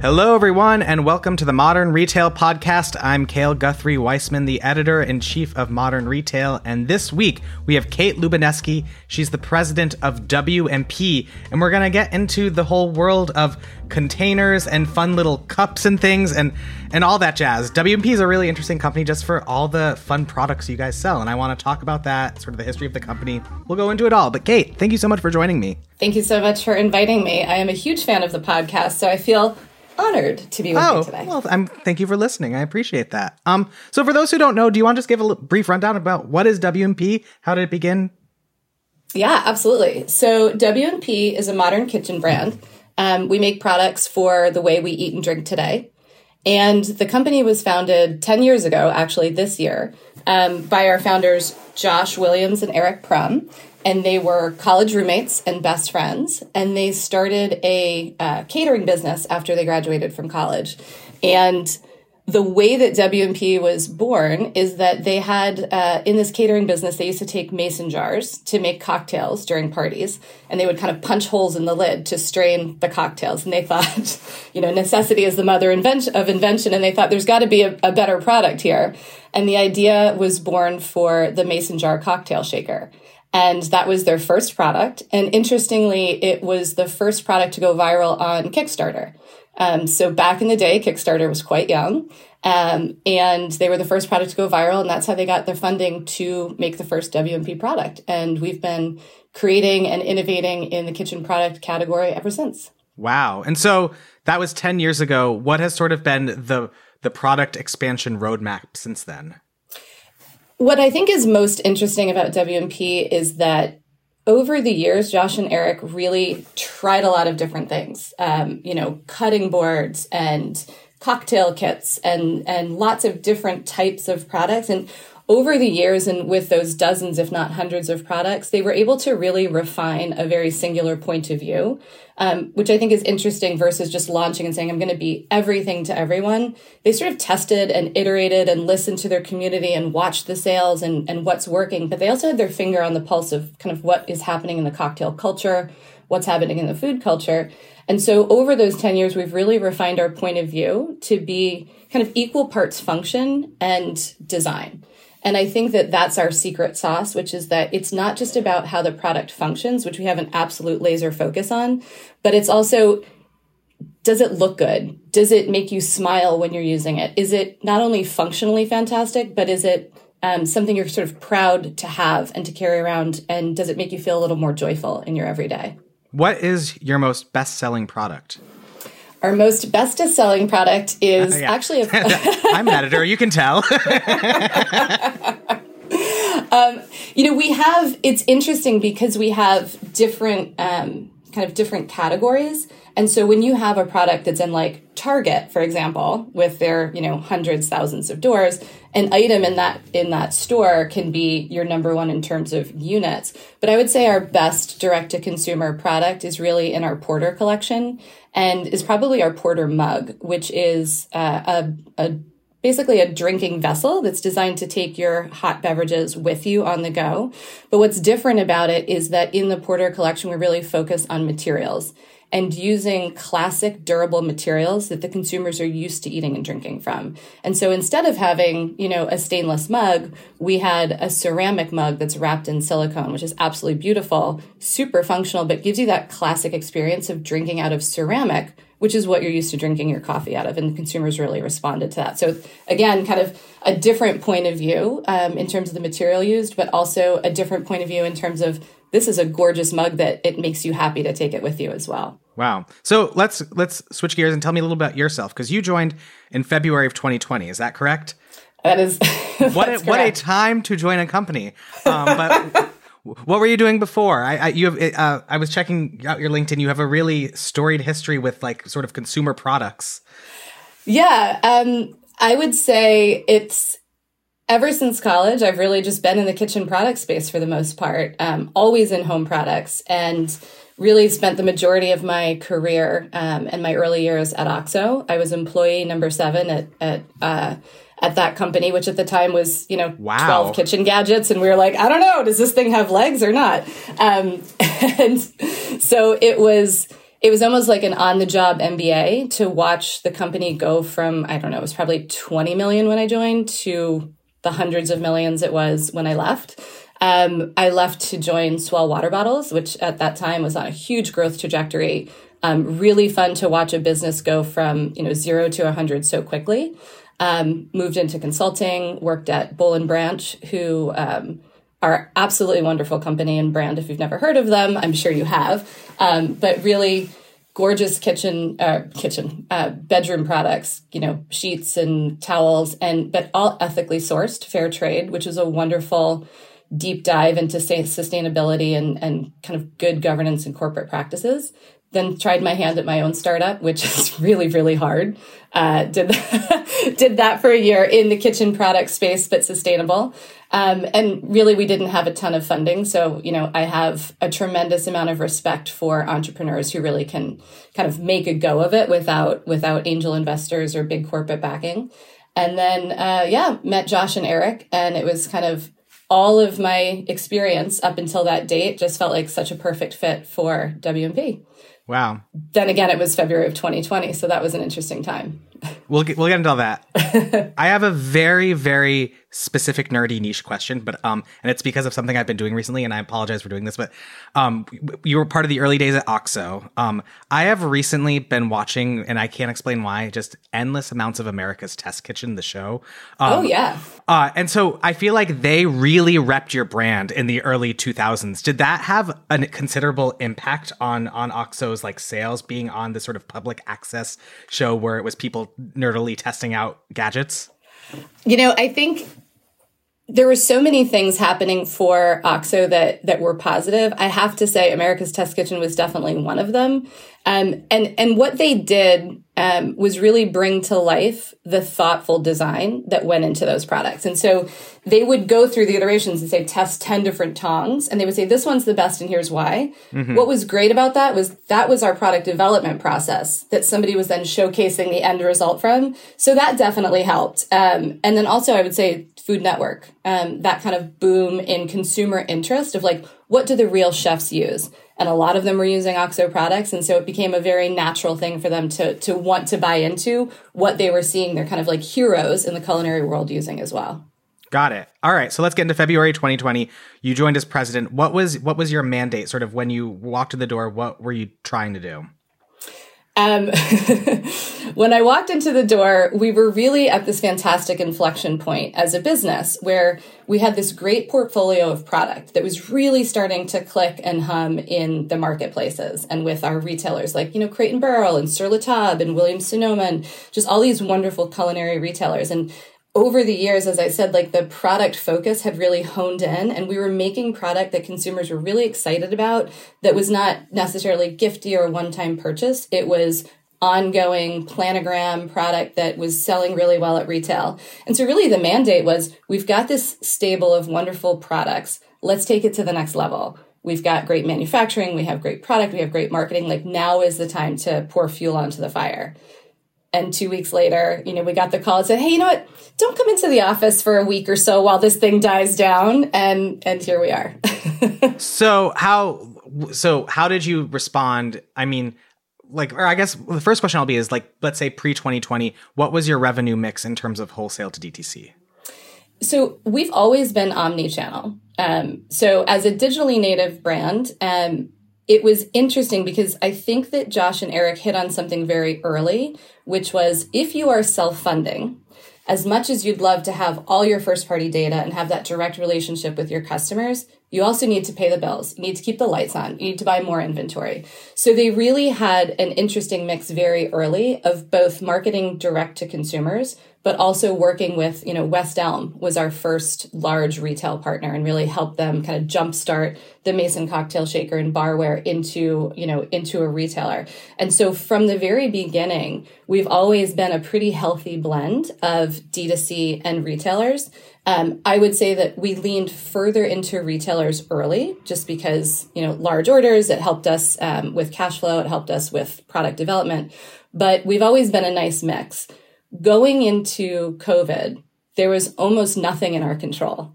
Hello, everyone, and welcome to the Modern Retail Podcast. I'm Cale Guthrie Weissman, the editor in chief of Modern Retail, and this week we have Kate Lubenesky. She's the president of W&P, and we're going to get into the whole world of containers and fun little cups and things and and all that jazz. W&P is a really interesting company just for all the fun products you guys sell, and I want to talk about that, sort of the history of the company. We'll go into it all. But Kate, thank you so much for joining me. Thank you so much for inviting me. I am a huge fan of the podcast, so I feel honored to be with oh, you today. Well, I'm thank you for listening. I appreciate that. Um, so for those who don't know, do you want to just give a l- brief rundown about what is W&P? How did it begin? Yeah, absolutely. So W&P is a modern kitchen brand. Um, we make products for the way we eat and drink today. And the company was founded 10 years ago, actually this year, um, by our founders, Josh Williams and Eric Prum and they were college roommates and best friends. And they started a uh, catering business after they graduated from college. And the way that W&P was born is that they had uh, in this catering business they used to take mason jars to make cocktails during parties. And they would kind of punch holes in the lid to strain the cocktails. And they thought you know necessity is the mother invention of invention. And they thought there's got to be a, a better product here. And the idea was born for the mason jar cocktail shaker and that was their first product. And interestingly, it was the first product to go viral on Kickstarter. Um, so back in the day, Kickstarter was quite young. Um, and they were the first product to go viral. And that's how they got their funding to make the first W&P product. And we've been creating and innovating in the kitchen product category ever since. Wow. And so that was 10 years ago. What has sort of been the, the product expansion roadmap since then? What I think is most interesting about W&P is that over the years, Josh and Eric really tried a lot of different things. Um, you know, cutting boards and cocktail kits and and lots of different types of products. And over the years and with those dozens, if not hundreds of products, they were able to really refine a very singular point of view, um, which I think is interesting versus just launching and saying, I'm going to be everything to everyone. They sort of tested and iterated and listened to their community and watched the sales and, and what's working, but they also had their finger on the pulse of kind of what is happening in the cocktail culture, what's happening in the food culture. And so over those 10 years, we've really refined our point of view to be kind of equal parts function and design. And I think that that's our secret sauce, which is that it's not just about how the product functions, which we have an absolute laser focus on, but it's also does it look good? Does it make you smile when you're using it? Is it not only functionally fantastic, but is it um, something you're sort of proud to have and to carry around? And does it make you feel a little more joyful in your everyday? What is your most best selling product? Our most bestest selling product is uh, yeah. actually. A- I'm an editor. You can tell. um, you know, we have. It's interesting because we have different um, kind of different categories. And so when you have a product that's in like Target, for example, with their, you know, hundreds, thousands of doors, an item in that in that store can be your number one in terms of units. But I would say our best direct to consumer product is really in our Porter collection and is probably our Porter mug, which is uh, a, a basically a drinking vessel that's designed to take your hot beverages with you on the go. But what's different about it is that in the Porter collection, we really focus on materials and using classic durable materials that the consumers are used to eating and drinking from. And so instead of having, you know, a stainless mug, we had a ceramic mug that's wrapped in silicone, which is absolutely beautiful, super functional, but gives you that classic experience of drinking out of ceramic which is what you're used to drinking your coffee out of. And the consumers really responded to that. So, again, kind of a different point of view um, in terms of the material used, but also a different point of view in terms of this is a gorgeous mug that it makes you happy to take it with you as well. Wow. So let's let's switch gears and tell me a little about yourself because you joined in February of 2020. Is that correct? That is. what a, what a time to join a company. Um, but what were you doing before? I, I you have uh, I was checking out your LinkedIn. You have a really storied history with like sort of consumer products. Yeah, um, I would say it's ever since college. I've really just been in the kitchen product space for the most part. Um, always in home products, and really spent the majority of my career um, and my early years at OXO. I was employee number seven at at. Uh, at that company, which at the time was, you know, wow. 12 kitchen gadgets. And we were like, I don't know, does this thing have legs or not? Um, and so it was, it was almost like an on the job MBA to watch the company go from, I don't know, it was probably 20 million when I joined to the hundreds of millions it was when I left. Um, I left to join S'well Water Bottles, which at that time was on a huge growth trajectory. Um, really fun to watch a business go from you know zero to a 100 so quickly. Um, moved into consulting, worked at Boll and Branch, who um, are absolutely wonderful company and brand. If you've never heard of them, I'm sure you have. Um, but really gorgeous kitchen, uh, kitchen, uh, bedroom products. You know, sheets and towels, and but all ethically sourced, fair trade, which is a wonderful deep dive into sustainability and, and kind of good governance and corporate practices. Then tried my hand at my own startup, which is really, really hard. Uh, did did that for a year in the kitchen product space, but sustainable. Um, and really, we didn't have a ton of funding, so you know, I have a tremendous amount of respect for entrepreneurs who really can kind of make a go of it without without angel investors or big corporate backing. And then, uh, yeah, met Josh and Eric, and it was kind of all of my experience up until that date just felt like such a perfect fit for W&P. Wow. Then again, it was February of 2020, so that was an interesting time. We'll get, we'll get into all that. I have a very, very specific nerdy niche question, but um, and it's because of something I've been doing recently, and I apologize for doing this, but um, you were part of the early days at OXO. Um, I have recently been watching, and I can't explain why, just endless amounts of America's Test Kitchen, the show. Um, oh yeah. Uh, and so I feel like they really repped your brand in the early 2000s. Did that have a considerable impact on on OXO's like sales, being on the sort of public access show where it was people nerdily testing out gadgets? You know, I think there were so many things happening for OXO that that were positive. I have to say, America's Test Kitchen was definitely one of them. Um, and and what they did um, was really bring to life the thoughtful design that went into those products. And so they would go through the iterations and say, test 10 different tongs. And they would say, this one's the best and here's why. Mm-hmm. What was great about that was that was our product development process that somebody was then showcasing the end result from. So that definitely helped. Um, and then also I would say Food Network, um, that kind of boom in consumer interest of like, what do the real chefs use? And a lot of them were using OXO products. And so it became a very natural thing for them to, to want to buy into what they were seeing their kind of like heroes in the culinary world using as well. Got it. All right, so let's get into February 2020. You joined as president. What was what was your mandate? Sort of when you walked in the door, what were you trying to do? Um, when I walked into the door, we were really at this fantastic inflection point as a business where we had this great portfolio of product that was really starting to click and hum in the marketplaces and with our retailers like, you know, Crate and Barrel and Sur La Table and Williams Sonoma and just all these wonderful culinary retailers. And over the years, as I said, like the product focus had really honed in and we were making product that consumers were really excited about that was not necessarily gifty or one time purchase. It was ongoing planogram product that was selling really well at retail. And so really the mandate was we've got this stable of wonderful products. Let's take it to the next level. We've got great manufacturing, we have great product, we have great marketing. Like now is the time to pour fuel onto the fire. And two weeks later, you know, we got the call and said, "Hey, you know what? Don't come into the office for a week or so while this thing dies down." And and here we are. so how so how did you respond? I mean, like, or I guess the first question I'll be is like, let's say pre 2020, what was your revenue mix in terms of wholesale to DTC? So we've always been omni-channel. Um, so as a digitally native brand, um, it was interesting because I think that Josh and Eric hit on something very early, which was if you are self funding, as much as you'd love to have all your first party data and have that direct relationship with your customers, you also need to pay the bills. You need to keep the lights on. You need to buy more inventory. So they really had an interesting mix very early of both marketing direct to consumers, but also working with, you know, West Elm was our first large retail partner and really helped them kind of jumpstart the Mason cocktail shaker and barware into, you know, into a retailer. And so from the very beginning, we've always been a pretty healthy blend of D2C and retailers. Um, I would say that we leaned further into retailers early just because, you know, large orders, it helped us um, with cash flow, it helped us with product development. But we've always been a nice mix going into COVID, there was almost nothing in our control.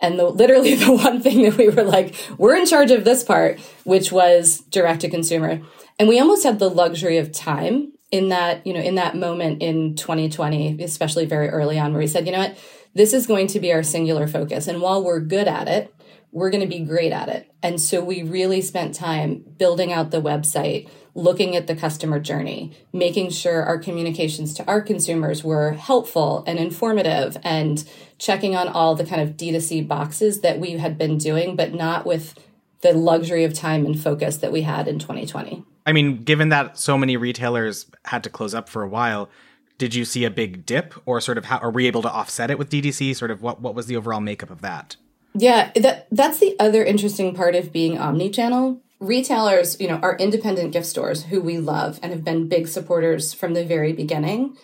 And the, literally the one thing that we were like, we're in charge of this part, which was direct to consumer. And we almost had the luxury of time in that, you know, in that moment in 2020, especially very early on, where we said, you know what, this is going to be our singular focus. And while we're good at it, we're going to be great at it. And so we really spent time building out the website, looking at the customer journey, making sure our communications to our consumers were helpful and informative and checking on all the kind of D2C boxes that we had been doing, but not with the luxury of time and focus that we had in 2020. I mean, given that so many retailers had to close up for a while, did you see a big dip or sort of how are we able to offset it with DTC? Sort of what, what was the overall makeup of that? Yeah, that that's the other interesting part of being omni-channel. Retailers, you know, our independent gift stores who we love and have been big supporters from the very beginning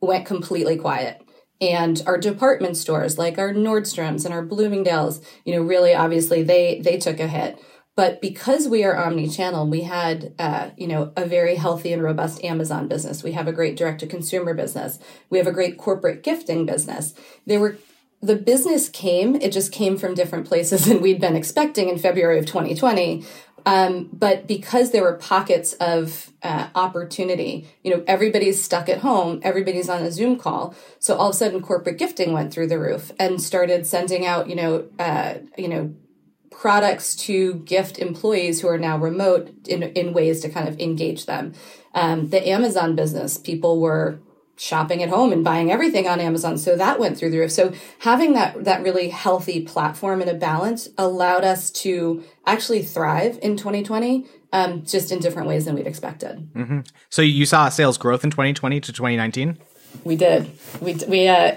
went completely quiet. And our department stores like our Nordstroms and our Bloomingdale's, you know, really obviously they they took a hit. But because we are omni-channel, we had, uh, you know, a very healthy and robust Amazon business. We have a great direct-to-consumer business. We have a great corporate gifting business. There were the business came, it just came from different places than we'd been expecting in February of 2020. Um, but because there were pockets of uh, opportunity, you know, everybody's stuck at home, everybody's on a Zoom call. So all of a sudden, corporate gifting went through the roof and started sending out, you know, uh, you know, products to gift employees who are now remote in in ways to kind of engage them. Um, the Amazon business, people were shopping at home and buying everything on Amazon. So that went through the roof. So having that that really healthy platform and a balance allowed us to actually thrive in 2020, um, just in different ways than we'd expected. Mm-hmm. So you saw sales growth in 2020 to 2019. We did. We we uh,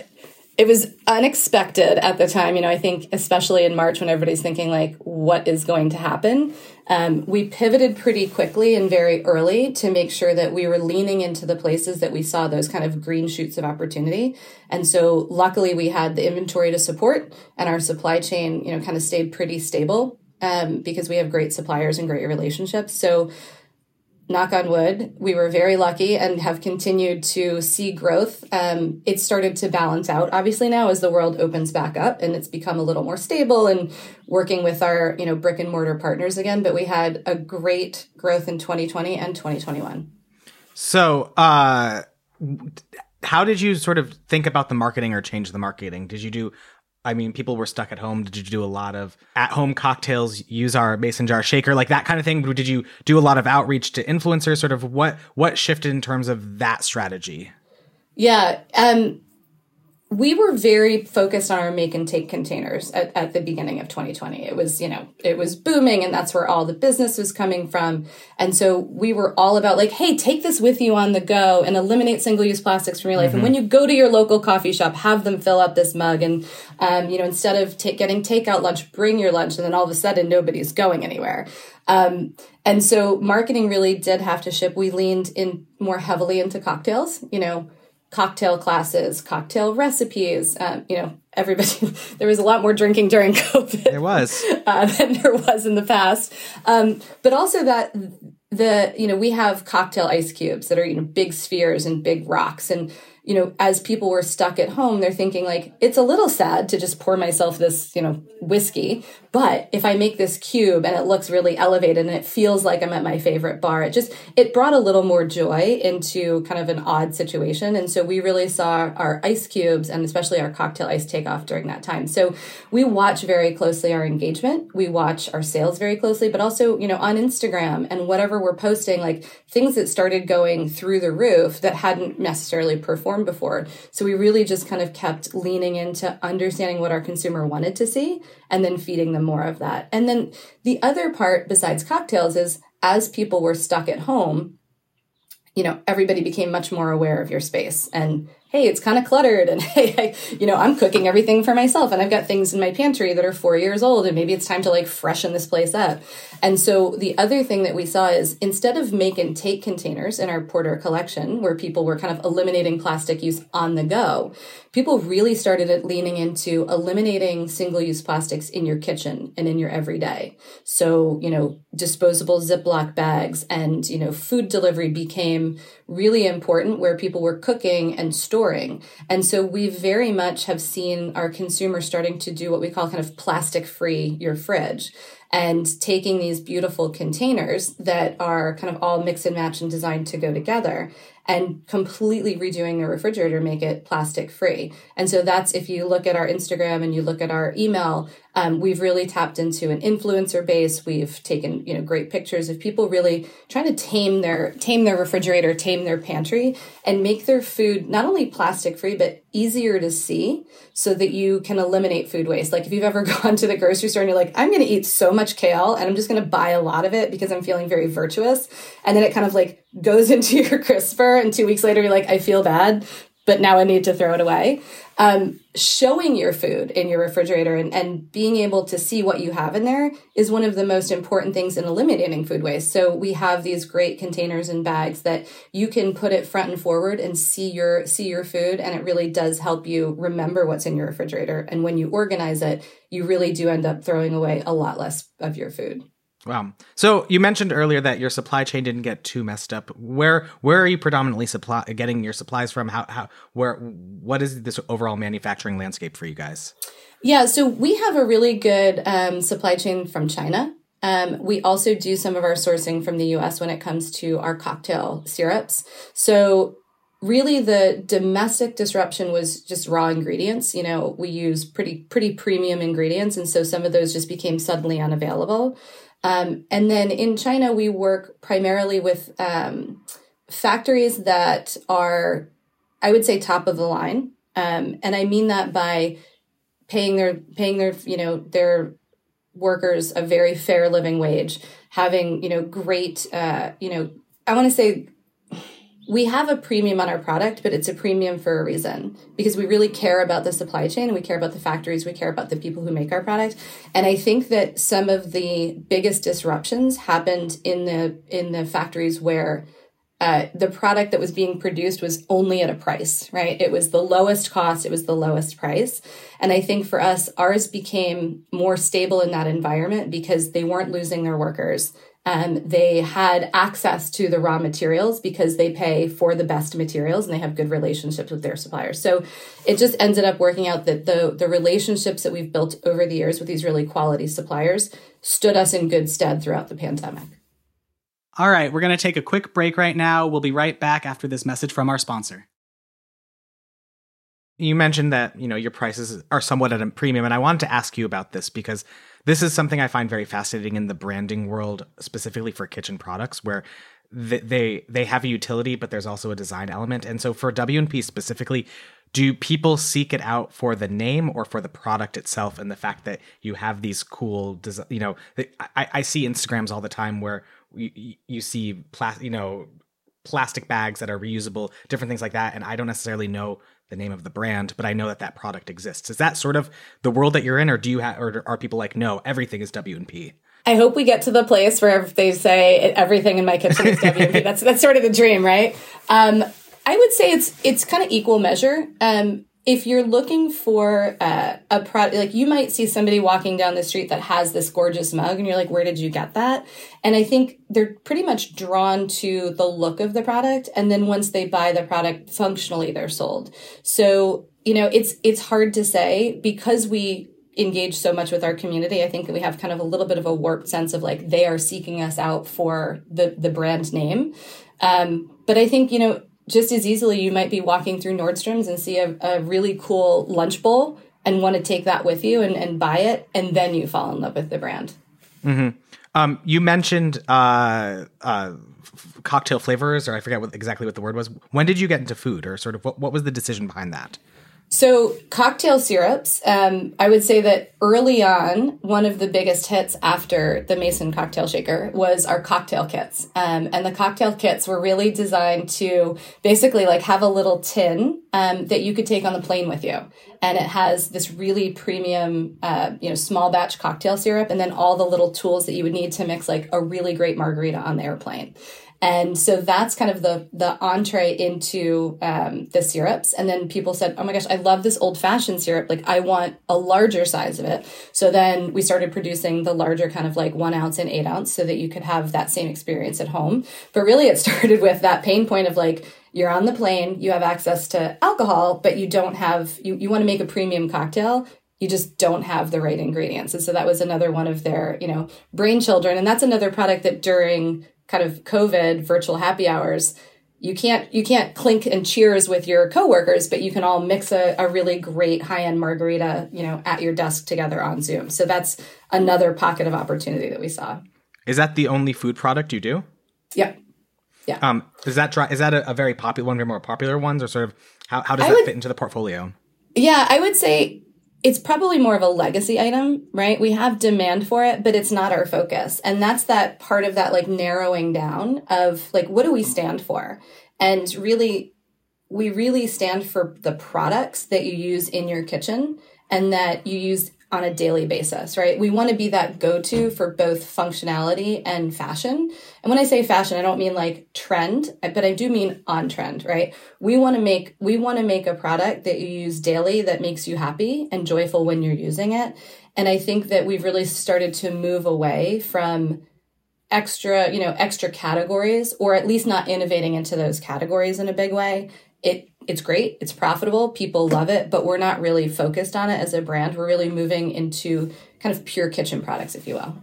it was unexpected at the time. You know, I think especially in March when everybody's thinking like, what is going to happen? Um, we pivoted pretty quickly and very early to make sure that we were leaning into the places that we saw those kind of green shoots of opportunity. And so luckily we had the inventory to support and our supply chain, you know, kind of stayed pretty stable um, because we have great suppliers and great relationships. So knock on wood, we were very lucky and have continued to see growth. Um, it started to balance out, obviously, now as the world opens back up and it's become a little more stable and working with our you know brick and mortar partners again. But we had a great growth in 2020 and 2021. So, uh, how did you sort of think about the marketing or change the marketing? Did you do I mean, people were stuck at home. Did you do a lot of at home cocktails, use our mason jar shaker, like that kind of thing? Did you do a lot of outreach to influencers? Sort of what what shifted in terms of that strategy? Yeah. Um, we were very focused on our make and take containers at, at, the beginning of 2020. It was, you know, it was booming and that's where all the business was coming from. And so we were all about like, hey, take this with you on the go and eliminate single use plastics from your life. Mm-hmm. And when you go to your local coffee shop, have them fill up this mug. And, um, you know, instead of t- getting takeout lunch, bring your lunch. And then all of a sudden nobody's going anywhere. Um, and so marketing really did have to ship. We leaned in more heavily into cocktails, you know, cocktail classes, cocktail recipes. Um, you know, everybody, there was a lot more drinking during COVID. There was. Uh, than there was in the past. Um, but also that the, you know, we have cocktail ice cubes that are, you know, big spheres and big rocks. And you know, as people were stuck at home, they're thinking like, it's a little sad to just pour myself this, you know, whiskey. But if I make this cube and it looks really elevated and it feels like I'm at my favorite bar, it just, it brought a little more joy into kind of an odd situation. And so we really saw our ice cubes and especially our cocktail ice take off during that time. So we watch very closely our engagement. We watch our sales very closely, but also, you know, on Instagram and whatever we're posting, like things that started going through the roof that hadn't necessarily performed before. So we really just kind of kept leaning into understanding what our consumer wanted to see and then feeding them more of that. And then the other part besides cocktails is as people were stuck at home, you know, everybody became much more aware of your space and hey, it's kind of cluttered. And hey, I, you know, I'm cooking everything for myself and I've got things in my pantry that are four years old and maybe it's time to like freshen this place up. And so the other thing that we saw is instead of make and take containers in our Porter collection, where people were kind of eliminating plastic use on the go, people really started leaning into eliminating single use plastics in your kitchen and in your everyday. So, you know, disposable Ziploc bags and, you know, food delivery became really important where people were cooking and storing. And so we very much have seen our consumers starting to do what we call kind of plastic free your fridge and taking these beautiful containers that are kind of all mix and match and designed to go together and completely redoing the refrigerator make it plastic free and so that's if you look at our instagram and you look at our email um, we've really tapped into an influencer base. We've taken you know great pictures of people really trying to tame their tame their refrigerator tame their pantry and make their food not only plastic free but easier to see so that you can eliminate food waste. Like if you've ever gone to the grocery store and you're like i'm going to eat so much kale and i'm just going to buy a lot of it because i'm feeling very virtuous and then it kind of like goes into your crisper and two weeks later you're like i feel bad but now I need to throw it away. Um, showing your food in your refrigerator and, and being able to see what you have in there is one of the most important things in eliminating food waste. So we have these great containers and bags that you can put it front and forward and see your see your food, and it really does help you remember what's in your refrigerator. And when you organize it, you really do end up throwing away a lot less of your food. Wow. So you mentioned earlier that your supply chain didn't get too messed up. Where where are you predominantly supply getting your supplies from? How how where what is this overall manufacturing landscape for you guys? Yeah, so we have a really good um, supply chain from China. Um, we also do some of our sourcing from the U.S. when it comes to our cocktail syrups. So really the domestic disruption was just raw ingredients you know we use pretty pretty premium ingredients and so some of those just became suddenly unavailable um, and then in China, we work primarily with um, factories that are, I would say, top of the line. Um, and I mean that by paying their paying their you know their workers a very fair living wage, having you know great uh, you know I want to say we have a premium on our product, but it's a premium for a reason because we really care about the supply chain we care about the factories, we care about the people who make our product. And I think that some of the biggest disruptions happened in the in the factories where uh, the product that was being produced was only at a price, right? It was the lowest cost, it was the lowest price. And I think for us, ours became more stable in that environment because they weren't losing their workers. Um, they had access to the raw materials because they pay for the best materials and they have good relationships with their suppliers. So it just ended up working out that the the relationships that we've built over the years with these really quality suppliers stood us in good stead throughout the pandemic. All right, we're going to take a quick break right now. We'll be right back after this message from our sponsor. You mentioned that, you know, your prices are somewhat at a premium and I wanted to ask you about this because this is something I find very fascinating in the branding world, specifically for kitchen products, where they they have a utility, but there's also a design element. And so for W&P specifically, do people seek it out for the name or for the product itself and the fact that you have these cool you know i, I see instagrams all the time where you, you see plastic you know plastic bags that are reusable different things like that and i don't necessarily know the name of the brand, but I know that that product exists. Is that sort of the world that you're in, or do you have, or are people like, no, everything is W and P? I hope we get to the place where they say everything in my kitchen is W and P. That's that's sort of the dream, right? Um, I would say it's it's kind of equal measure. Um, if you're looking for uh, a product, like you might see somebody walking down the street that has this gorgeous mug, and you're like, where did you get that? And I think they're pretty much drawn to the look of the product. And then once they buy the product, functionally, they're sold. So, you know, it's, it's hard to say because we engage so much with our community. I think we have kind of a little bit of a warped sense of like they are seeking us out for the, the brand name. Um, but I think, you know, just as easily you might be walking through Nordstrom's and see a, a really cool lunch bowl and want to take that with you and, and buy it, and then you fall in love with the brand. Mm-hmm. Um, you mentioned uh, uh, cocktail flavors, or I forget what, exactly what the word was. When did you get into food, or sort of what, what was the decision behind that? So, cocktail syrups, um, I would say that early on, one of the biggest hits after the Mason cocktail shaker was our cocktail kits. Um, and the cocktail kits were really designed to basically like have a little tin um, that you could take on the plane with you. And it has this really premium, uh, you know, small batch cocktail syrup, and then all the little tools that you would need to mix like a really great margarita on the airplane. And so that's kind of the the entree into um, the syrups. And then people said, "Oh my gosh, I love this old fashioned syrup. Like I want a larger size of it." So then we started producing the larger kind of like one ounce and eight ounce, so that you could have that same experience at home. But really, it started with that pain point of like you're on the plane, you have access to alcohol, but you don't have you you want to make a premium cocktail you just don't have the right ingredients. And so that was another one of their, you know, brain children. And that's another product that during kind of COVID virtual happy hours, you can't you can't clink and cheers with your coworkers, but you can all mix a, a really great high end margarita, you know, at your desk together on Zoom. So that's another pocket of opportunity that we saw. Is that the only food product you do? Yep. Yeah. Um, is that is that a, a, very popular one of your more popular ones, or sort of how, how does I that would, fit into the portfolio? Yeah, I would say it's probably more of a legacy item, right? We have demand for it, but it's not our focus. And that's that part of that like narrowing down of like, what do we stand for? And really, we really stand for the products that you use in your kitchen and that you use on a daily basis, right? We want to be that go to for both functionality and fashion. And when I say fashion, I don't mean like trend, but I do mean on trend, right? We want to make, we want to make a product that you use daily that makes you happy and joyful when you're using it. And I think that we've really started to move away from extra, you know, extra categories or at least not innovating into those categories in a big way. It it's great, it's profitable, people love it, but we're not really focused on it as a brand. We're really moving into kind of pure kitchen products, if you will.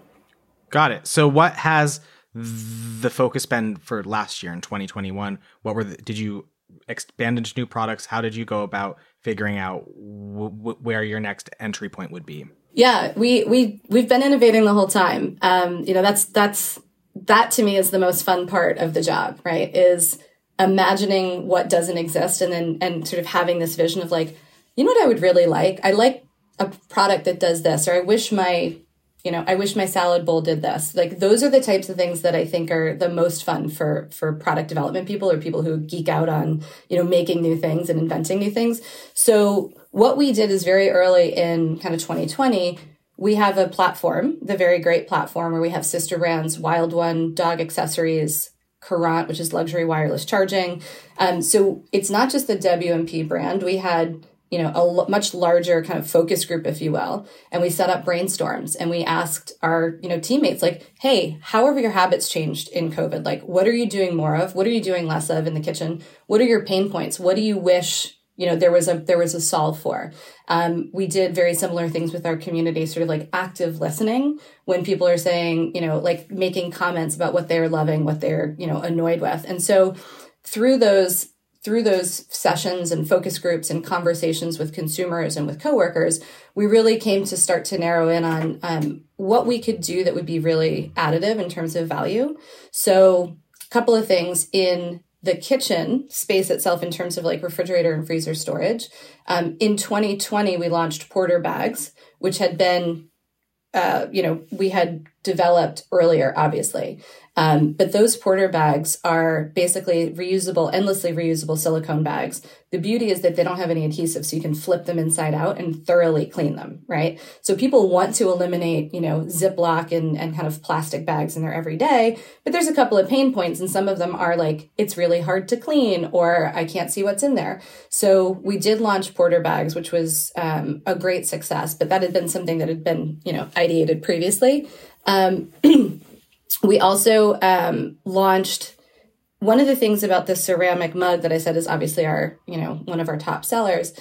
Got it. So, what has the focus been for last year in 2021? What were the, did you expand into new products? How did you go about figuring out w- w- where your next entry point would be? Yeah, we we we've been innovating the whole time. Um, you know, that's that's that to me is the most fun part of the job, right? Is imagining what doesn't exist and then and sort of having this vision of like you know what i would really like? I like a product that does this or i wish my you know i wish my salad bowl did this. Like those are the types of things that i think are the most fun for for product development people or people who geek out on you know making new things and inventing new things. So what we did is very early in kind of 2020 we have a platform the very great platform where we have sister brands wild one dog accessories Courant, which is luxury wireless charging. Um, so it's not just the W&P brand. We had you know a much larger kind of focus group if you will and we set up brainstorms and we asked our you know teammates like hey how have your habits changed in covid like what are you doing more of what are you doing less of in the kitchen what are your pain points what do you wish you know there was a there was a solve for. Um, we did very similar things with our community sort of like active listening when people are saying you know like making comments about what they're loving what they're you know annoyed with. And so through those through those sessions and focus groups and conversations with consumers and with coworkers we really came to start to narrow in on um, what we could do that would be really additive in terms of value. So a couple of things in the kitchen space itself in terms of like refrigerator and freezer storage. Um, in 2020, we launched Porter bags, which had been, uh, you know, we had developed earlier, obviously. Um, but those porter bags are basically reusable, endlessly reusable silicone bags. The beauty is that they don't have any adhesive, so you can flip them inside out and thoroughly clean them, right? So people want to eliminate, you know, Ziploc and, and kind of plastic bags in their everyday, but there's a couple of pain points, and some of them are like, it's really hard to clean, or I can't see what's in there. So we did launch porter bags, which was um, a great success, but that had been something that had been, you know, ideated previously. Um, we also um, launched one of the things about the ceramic mug that I said is obviously our, you know, one of our top sellers.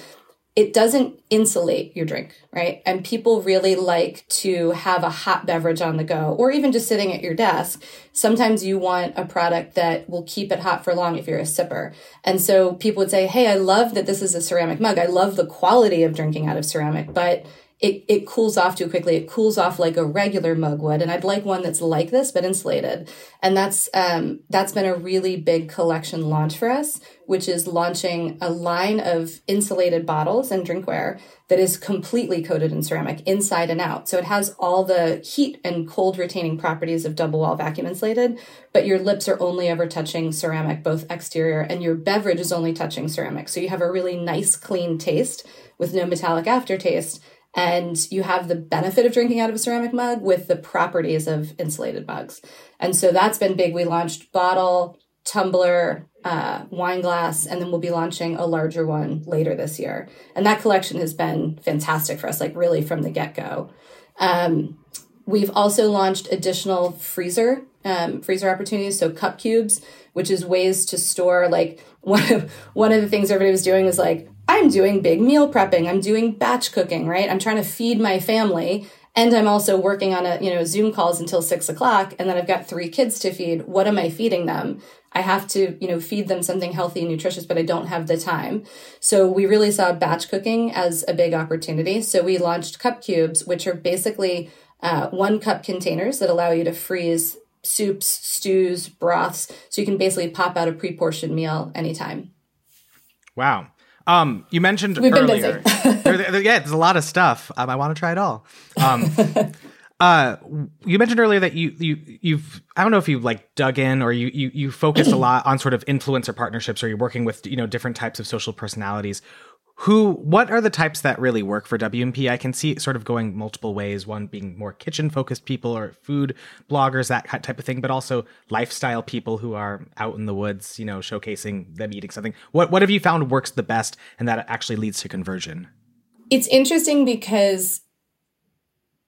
It doesn't insulate your drink, right? And people really like to have a hot beverage on the go or even just sitting at your desk. Sometimes you want a product that will keep it hot for long if you're a sipper. And so people would say, Hey, I love that this is a ceramic mug. I love the quality of drinking out of ceramic, but it, it cools off too quickly. It cools off like a regular mug would. And I'd like one that's like this, but insulated. And that's, um, that's been a really big collection launch for us, which is launching a line of insulated bottles and drinkware that is completely coated in ceramic inside and out. So it has all the heat and cold retaining properties of double wall vacuum insulated, but your lips are only ever touching ceramic, both exterior and your beverage is only touching ceramic. So you have a really nice, clean taste with no metallic aftertaste and you have the benefit of drinking out of a ceramic mug with the properties of insulated mugs. And so that's been big. We launched bottle, tumbler, uh, wine glass, and then we'll be launching a larger one later this year. And that collection has been fantastic for us, like really from the get go. Um, we've also launched additional freezer um, freezer opportunities, so cup cubes, which is ways to store. Like one of one of the things everybody was doing was like, I'm doing big meal prepping, I'm doing batch cooking, right? I'm trying to feed my family, and I'm also working on a you know Zoom calls until six o'clock, and then I've got three kids to feed. What am I feeding them? I have to, you know, feed them something healthy and nutritious, but I don't have the time. So we really saw batch cooking as a big opportunity. So we launched cup cubes, which are basically uh, one cup containers that allow you to freeze soups, stews, broths. So you can basically pop out a pre-portioned meal anytime. Wow. Um, you mentioned We've earlier. there, there, yeah, there's a lot of stuff. Um, I want to try it all. Um, uh, you mentioned earlier that you you you've I don't know if you like dug in or you you you focused a lot on sort of influencer partnerships or you're working with you know different types of social personalities who what are the types that really work for W&P? I can see it sort of going multiple ways, one being more kitchen focused people or food bloggers, that type of thing, but also lifestyle people who are out in the woods, you know, showcasing them eating something. What what have you found works the best and that actually leads to conversion? It's interesting because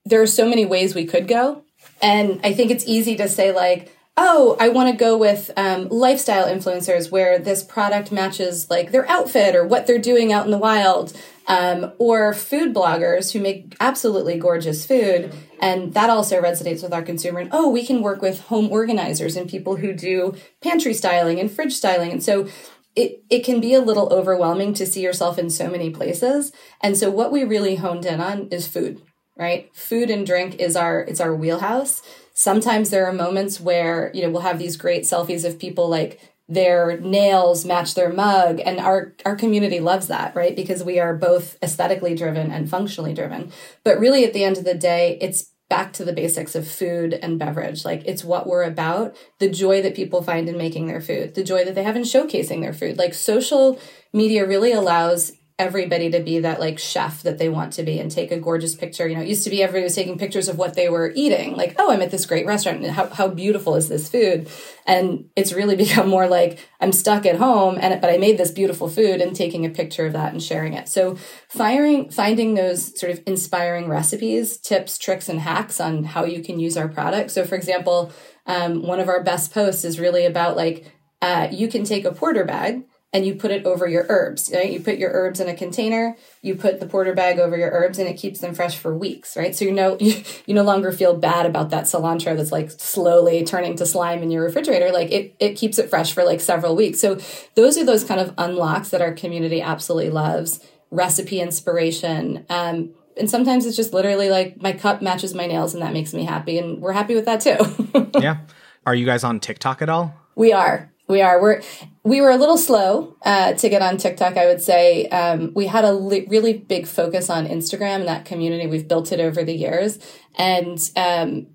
there are so many ways we could go. And I think it's easy to say like, oh, I want to go with um, lifestyle influencers where this product matches like their outfit or what they're doing out in the wild, um, or food bloggers who make absolutely gorgeous food. And that also resonates with our consumer. And oh, we can work with home organizers and people who do pantry styling and fridge styling. And so it, it can be a little overwhelming to see yourself in so many places. And so what we really honed in on is food, right? Food and drink is our, it's our wheelhouse sometimes there are moments where you know we'll have these great selfies of people like their nails match their mug and our our community loves that right? Because we are both aesthetically driven and functionally driven. But really at the end of the day it's back to the basics of food and beverage. Like it's what we're about the joy that people find in making their food the joy that they have in showcasing their food. Like social media really allows everybody to be that like chef that they want to be and take a gorgeous picture. You know, it used to be everybody was taking pictures of what they were eating. Like, oh, I'm at this great restaurant. How, how beautiful is this food? And it's really become more like I'm stuck at home and, but I made this beautiful food and taking a picture of that and sharing it. So firing, finding those sort of inspiring recipes, tips, tricks, and hacks on how you can use our product. So for example, um, one of our best posts is really about like, uh, you can take a porter bag and you put it over your herbs. Right? You put your herbs in a container, you put the porter bag over your herbs, and it keeps them fresh for weeks. Right? So you know you, you no longer feel bad about that cilantro that's like slowly turning to slime in your refrigerator. Like it it keeps it fresh for like several weeks. So those are those kind of unlocks that our community absolutely loves. Recipe inspiration. Um, and sometimes it's just literally like my cup matches my nails and that makes me happy and we're happy with that too. yeah. Are you guys on TikTok at all? We are. We are. We're we were a little slow uh, to get on TikTok. I would say um, we had a li- really big focus on Instagram and that community. We've built it over the years, and um,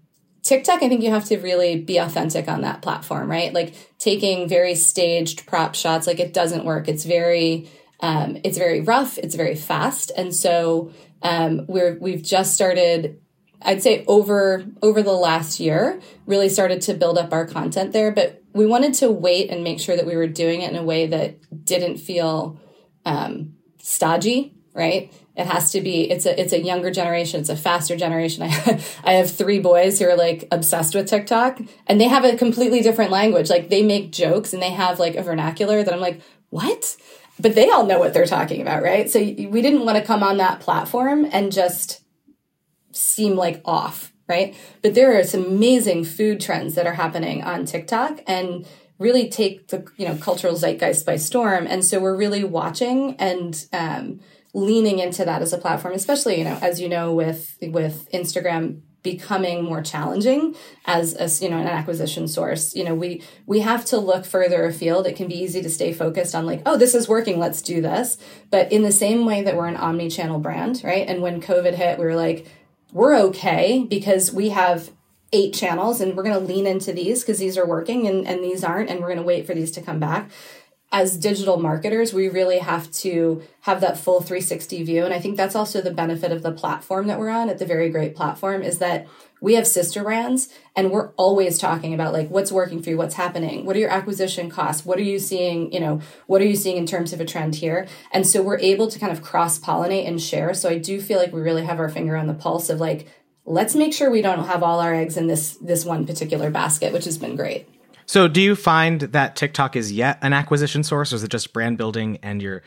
TikTok. I think you have to really be authentic on that platform, right? Like taking very staged prop shots, like it doesn't work. It's very um, it's very rough. It's very fast, and so um, we're we've just started I'd say over over the last year really started to build up our content there but we wanted to wait and make sure that we were doing it in a way that didn't feel um, stodgy, right? It has to be. It's a it's a younger generation. It's a faster generation. I I have three boys who are like obsessed with TikTok, and they have a completely different language. Like they make jokes and they have like a vernacular that I'm like, what? But they all know what they're talking about, right? So we didn't want to come on that platform and just seem like off right? But there are some amazing food trends that are happening on TikTok and really take the you know cultural zeitgeist by storm. And so we're really watching and um, leaning into that as a platform, especially you know as you know with with Instagram becoming more challenging as a you know an acquisition source you know we we have to look further afield it can be easy to stay focused on like oh this is working let's do this but in the same way that we're an omni-channel brand right and when covid hit we were like we're okay because we have eight channels and we're going to lean into these because these are working and, and these aren't and we're going to wait for these to come back as digital marketers, we really have to have that full 360 view. And I think that's also the benefit of the platform that we're on at the Very Great platform is that we have sister brands and we're always talking about like what's working for you, what's happening, what are your acquisition costs, what are you seeing, you know, what are you seeing in terms of a trend here? And so we're able to kind of cross pollinate and share. So I do feel like we really have our finger on the pulse of like, let's make sure we don't have all our eggs in this this one particular basket, which has been great. So, do you find that TikTok is yet an acquisition source, or is it just brand building, and you're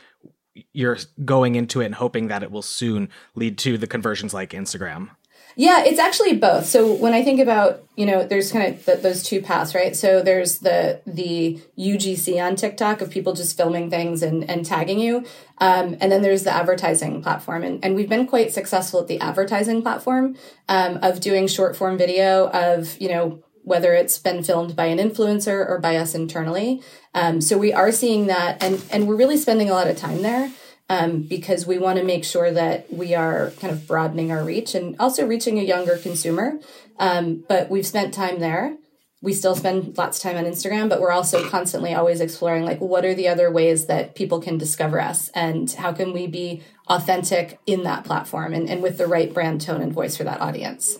you're going into it and hoping that it will soon lead to the conversions like Instagram? Yeah, it's actually both. So when I think about, you know, there's kind of the, those two paths, right? So there's the the UGC on TikTok of people just filming things and, and tagging you, um, and then there's the advertising platform, and and we've been quite successful at the advertising platform um, of doing short form video of, you know, whether it's been filmed by an influencer or by us internally. Um, so we are seeing that, and and we're really spending a lot of time there um, because we want to make sure that we are kind of broadening our reach and also reaching a younger consumer. Um, but we've spent time there. We still spend lots of time on Instagram, but we're also constantly always exploring like what are the other ways that people can discover us and how can we be authentic in that platform and, and with the right brand tone and voice for that audience.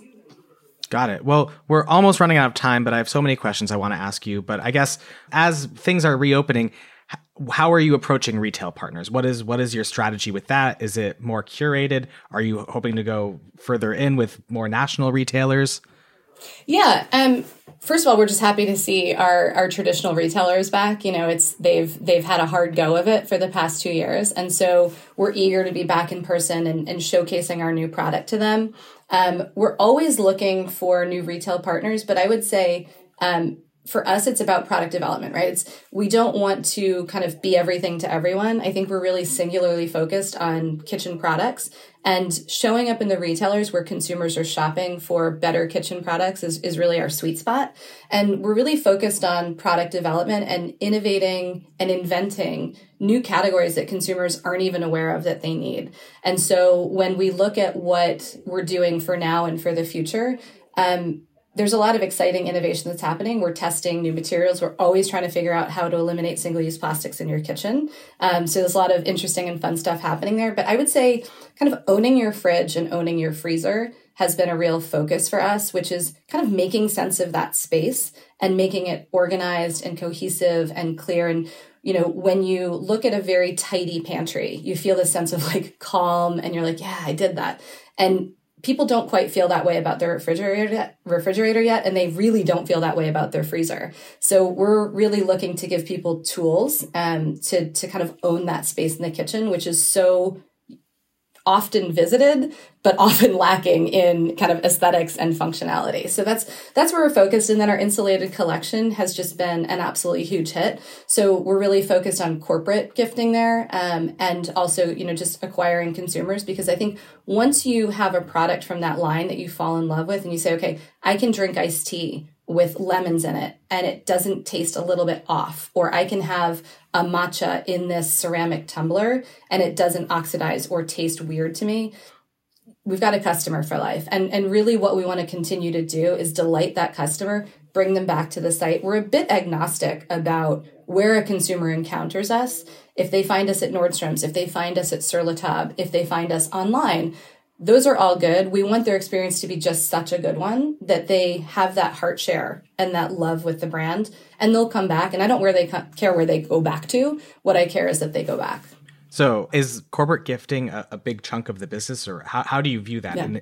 Got it. Well, we're almost running out of time, but I have so many questions I want to ask you. But I guess as things are reopening, how are you approaching retail partners? What is what is your strategy with that? Is it more curated? Are you hoping to go further in with more national retailers? Yeah. Um, first of all, we're just happy to see our our traditional retailers back. You know, it's they've they've had a hard go of it for the past two years, and so we're eager to be back in person and, and showcasing our new product to them. Um, we're always looking for new retail partners, but I would say um, for us, it's about product development, right? It's we don't want to kind of be everything to everyone. I think we're really singularly focused on kitchen products and showing up in the retailers where consumers are shopping for better kitchen products is, is really our sweet spot. And we're really focused on product development and innovating and inventing new categories that consumers aren't even aware of that they need. And so when we look at what we're doing for now and for the future, um, there's a lot of exciting innovation that's happening. We're testing new materials. We're always trying to figure out how to eliminate single use plastics in your kitchen. Um, so there's a lot of interesting and fun stuff happening there. But I would say kind of owning your fridge and owning your freezer has been a real focus for us, which is kind of making sense of that space and making it organized and cohesive and clear. And, you know, when you look at a very tidy pantry, you feel this sense of like calm and you're like, yeah, I did that. And people don't quite feel that way about their refrigerator yet, refrigerator yet and they really don't feel that way about their freezer. So we're really looking to give people tools um, to to kind of own that space in the kitchen which is so often visited but often lacking in kind of aesthetics and functionality. So that's that's where we're focused. And then our insulated collection has just been an absolutely huge hit. So we're really focused on corporate gifting there um, and also you know just acquiring consumers. Because i think once you have a product from that line that you fall in love with and you say okay i can drink iced tea with lemons in it and it doesn't taste a little bit off. Or I can have a matcha in this ceramic tumbler and it doesn't oxidize or taste weird to me. We've got a customer for life. And, and really, what we want to continue to do is delight that customer, bring them back to the site. We're a bit agnostic about where a consumer encounters us. If they find us at Nordstrom's, if they find us at Sur La Table, if they find us online, those are all good. We want their experience to be just such a good one that they have that heart share and that love with the brand and they'll come back. And I don't where they care where they go back to. What I care is that they go back. So is corporate gifting a, a big chunk of the business or how, how do you view that? Yeah.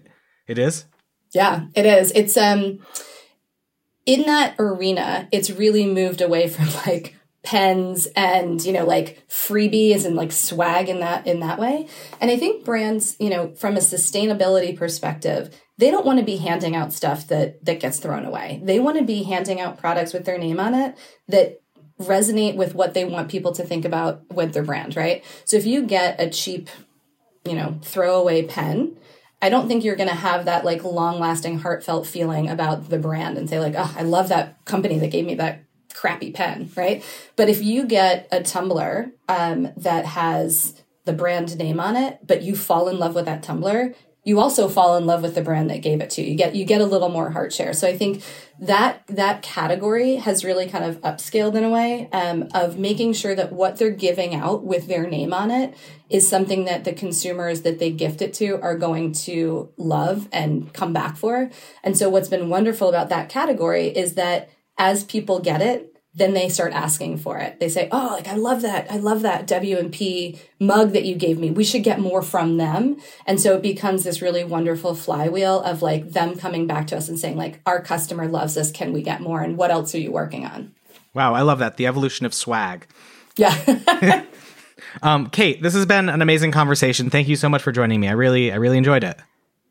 it is? Yeah, it is. It's, um, in that arena, it's really moved away from like pens and you know like freebies and like swag in that in that way. And i think brands you know from a sustainability perspective they don't want to be handing out stuff that that gets thrown away. They want to be handing out products with their name on it that resonate with what they want people to think about with their brand right? So if you get a cheap you know throwaway pen I don't think you're going to have that like long lasting heartfelt feeling about the brand and say like, oh, I love that company that gave me that crappy pen, right? But if you get a tumbler um, that has the brand name on it, but you fall in love with that tumbler, you also fall in love with the brand that gave it to you. You get you get a little more heart share. So I think that that category has really kind of upscaled in a way um, of making sure that what they're giving out with their name on it is something that the consumers that they gift it to are going to love and come back for. And so what's been wonderful about that category is that as people get it, then they start asking for it. They say, "Oh, like I love that. I love that W&P mug that you gave me. We should get more from them." And so it becomes this really wonderful flywheel of like them coming back to us and saying like, "Our customer loves us. Can we get more? And what else are you working on?" Wow, I love that. The evolution of swag. Yeah. um, Kate, this has been an amazing conversation. Thank you so much for joining me. I really I really enjoyed it.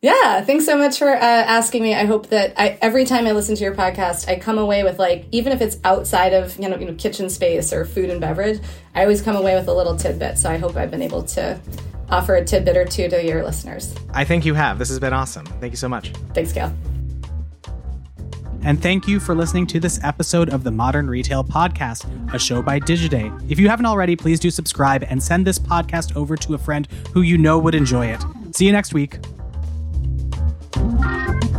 Yeah, thanks so much for uh, asking me. I hope that I, every time I listen to your podcast, I come away with like, even if it's outside of you know, you know, kitchen space or food and beverage, I always come away with a little tidbit. So I hope I've been able to offer a tidbit or two to your listeners. I think you have. This has been awesome. Thank you so much. Thanks, Cale. And thank you for listening to this episode of the Modern Retail Podcast, a show by Digiday. If you haven't already, please do subscribe and send this podcast over to a friend who you know would enjoy it. See you next week. Thank you.